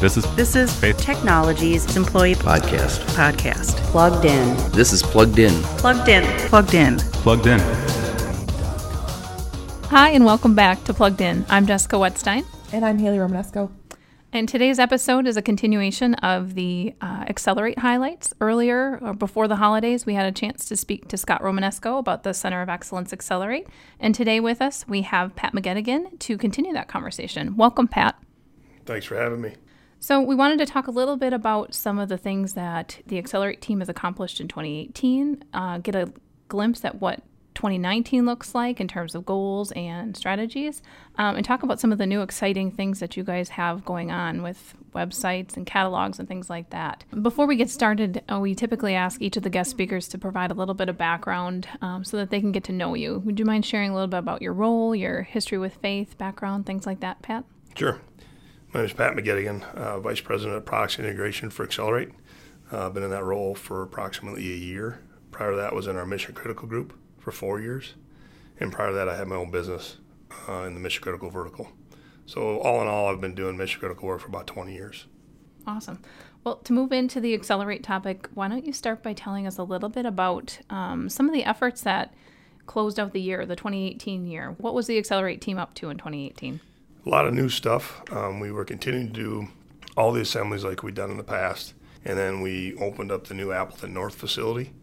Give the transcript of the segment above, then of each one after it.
This is This is Faith. Technologies Employee podcast. Podcast. Plugged in. This is Plugged In. Plugged in. Plugged in. plugged in. Hi, and welcome back to Plugged In. I'm Jessica Wetstein, And I'm Haley Romanesco. and today's episode is a continuation of the uh, Excellerate highlights. Earlier, or before the holidays, we had a chance to speak to Scott Romanesco about the Center of Excellence Excellerate. And today with us, we have Pat McGettigan to continue that conversation. Welcome, Pat. Thanks for having me. So, we wanted to talk a little bit about some of the things that the Excellerate team has accomplished in 2018, uh, get a glimpse at what 2019 looks like in terms of goals and strategies, um, and talk about some of the new exciting things that you guys have going on with websites and catalogs and things like that. Before we get started, uh, we typically ask each of the guest speakers to provide a little bit of background um, so that they can get to know you. Would you mind sharing a little bit about your role, your history with faith, background, things like that, Pat? Sure. My name is Pat McGettigan, uh, Vice President of Products Integration for Excellerate. Uh, I've been in that role for approximately a year. Prior to that, was in our mission critical group for four years, and prior to that, I had my own business uh, in the mission critical vertical. So all in all, I've been doing mission critical work for about 20 years. Awesome. Well, to move into the Excellerate topic, why don't you start by telling us a little bit about um, some of the efforts that closed out the year, the 2018 year? What was the Excellerate team up to in 2018? A lot of new stuff. Um, we were continuing to do all the assemblies like we'd done in the past, and then we opened up the new Appleton North facility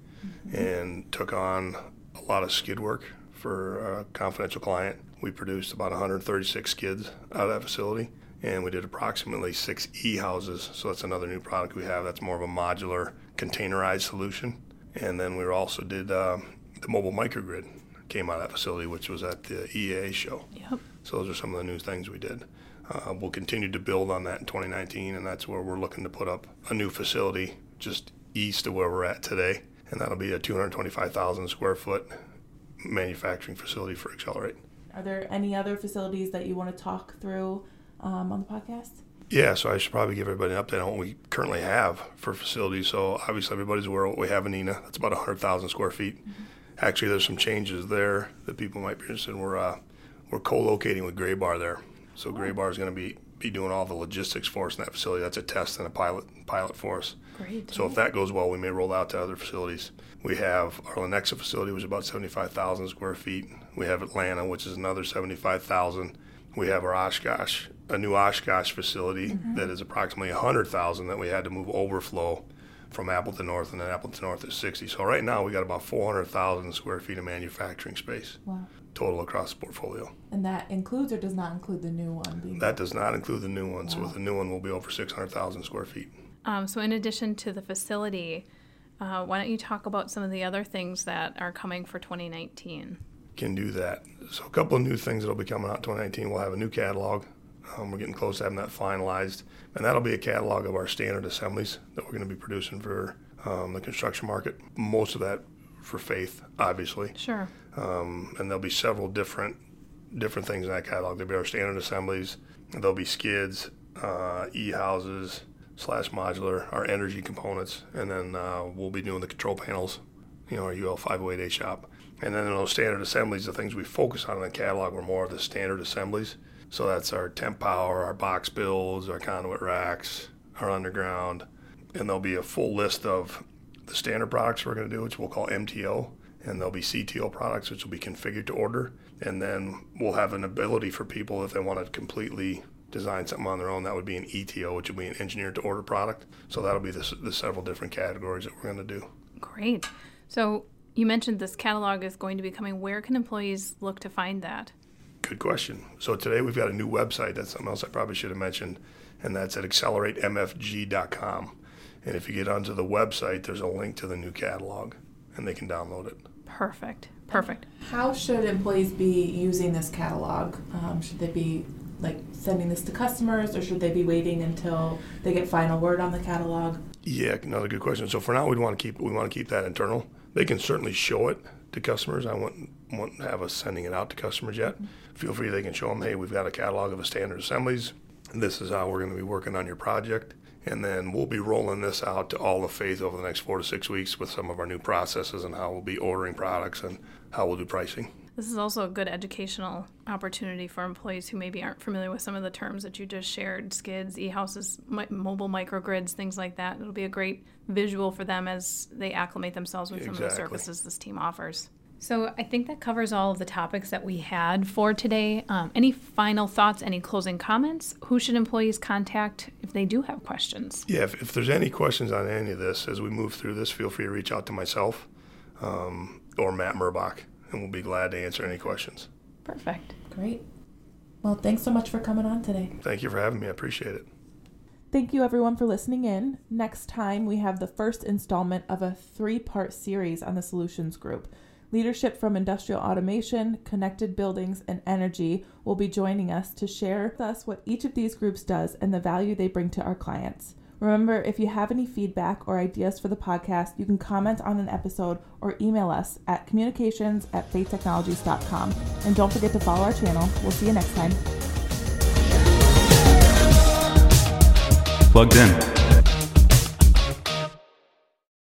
and took on a lot of skid work for a confidential client. We produced about 136 skids out of that facility, and we did approximately six e houses. So that's another new product we have. That's more of a modular, containerized solution. And then we also did uh, the mobile microgrid came out of that facility, which was at the EAA show. Yep. So those are some of the new things we did. Uh, we'll continue to build on that in 2019, and that's where we're looking to put up a new facility just east of where we're at today, and that'll be a 225,000 square foot manufacturing facility for Excellerate. Are there any other facilities that you want to talk through um, on the podcast? Yeah, so I should probably give everybody an update on what we currently have for facilities. So obviously everybody's aware of what we have in ENA. That's about 100,000 square feet. Actually, there's some changes there that people might be interested in. We're uh, we're co-locating with Graybar there. So Graybar is going to be be doing all the logistics for us in that facility. That's a test and a pilot pilot for us. Great. So if that goes well, we may roll out to other facilities. We have our Lenexa facility, which is about 75,000 square feet. We have Atlanta, which is another 75,000. We have our Oshkosh, a new Oshkosh facility that is approximately 100,000 that we had to move overflow from Appleton North, and then Appleton North is 60. So right now we got about 400,000 square feet of manufacturing space Wow. total across the portfolio. And that includes or does not include the new one being That does not include the new one. So with the new one, we'll be over 600,000 square feet. Um, so, in addition to the facility, uh, why don't you talk about some of the other things that are coming for 2019? can do that. So a couple of new things that'll be coming out in 2019. We'll have a new catalog. Um, we're getting close to having that finalized, and that'll be a catalog of our standard assemblies that we're going to be producing for um, the construction market. Most of that for Faith, obviously, Sure. um, and there'll be several different different things in that catalog. There'll be our standard assemblies. There'll be skids, uh, e houses slash modular, our energy components, and then uh, we'll be doing the control panels. You know, our UL 508A shop. And then in those standard assemblies, the things we focus on in the catalog were more of the standard assemblies. So that's our temp power, our box builds, our conduit racks, our underground. And there'll be a full list of the standard products we're going to do, which we'll call MTO. And there'll be CTO products, which will be configured to order. And then we'll have an ability for people if they want to completely design something on their own. That would be an ETO, which would be an engineered to order product. So that'll be the, the several different categories that we're going to do. Great. So, you mentioned this catalog is going to be coming. Where can employees look to find that? Good question. So today we've got a new website. That's something else I probably should have mentioned, and that's at excelleratemfg.com. And if you get onto the website, there's a link to the new catalog, and they can download it. Perfect. Perfect. How should employees be using this catalog? Um, should they be like sending this to customers or should they be waiting until they get final word on the catalog? Yeah, another good question. So for now, we want to keep we want to keep that internal. They can certainly show it to customers. I wouldn't wouldn't have us sending it out to customers yet. Mm-hmm. Feel free. They can show them, hey, we've got a catalog of the standard assemblies. This is how we're going to be working on your project. And then we'll be rolling this out to all of Faith over the next four to six weeks with some of our new processes and how we'll be ordering products and how we'll do pricing. This is also a good educational opportunity for employees who maybe aren't familiar with some of the terms that you just shared skids, e houses, mi- mobile microgrids, things like that. It'll be a great visual for them as they acclimate themselves with some of the services this team offers. So I think that covers all of the topics that we had for today. Um, any final thoughts, any closing comments? Who should employees contact if they do have questions? Yeah, if, if there's any questions on any of this as we move through this, feel free to reach out to myself um, or Matt Murbach, and we'll be glad to answer any questions. Perfect. Great. Well, thanks so much for coming on today. Thank you for having me. I appreciate it. Thank you, everyone, for listening in. Next time, we have the first installment of a three part series on the Solutions Group. Leadership from Industrial Automation, Connected Buildings, and Energy will be joining us to share with us what each of these groups does and the value they bring to our clients. Remember, if you have any feedback or ideas for the podcast, you can comment on an episode or email us at communications at faithtechnologies.com. And don't forget to follow our channel. We'll see you next time. Plugged in.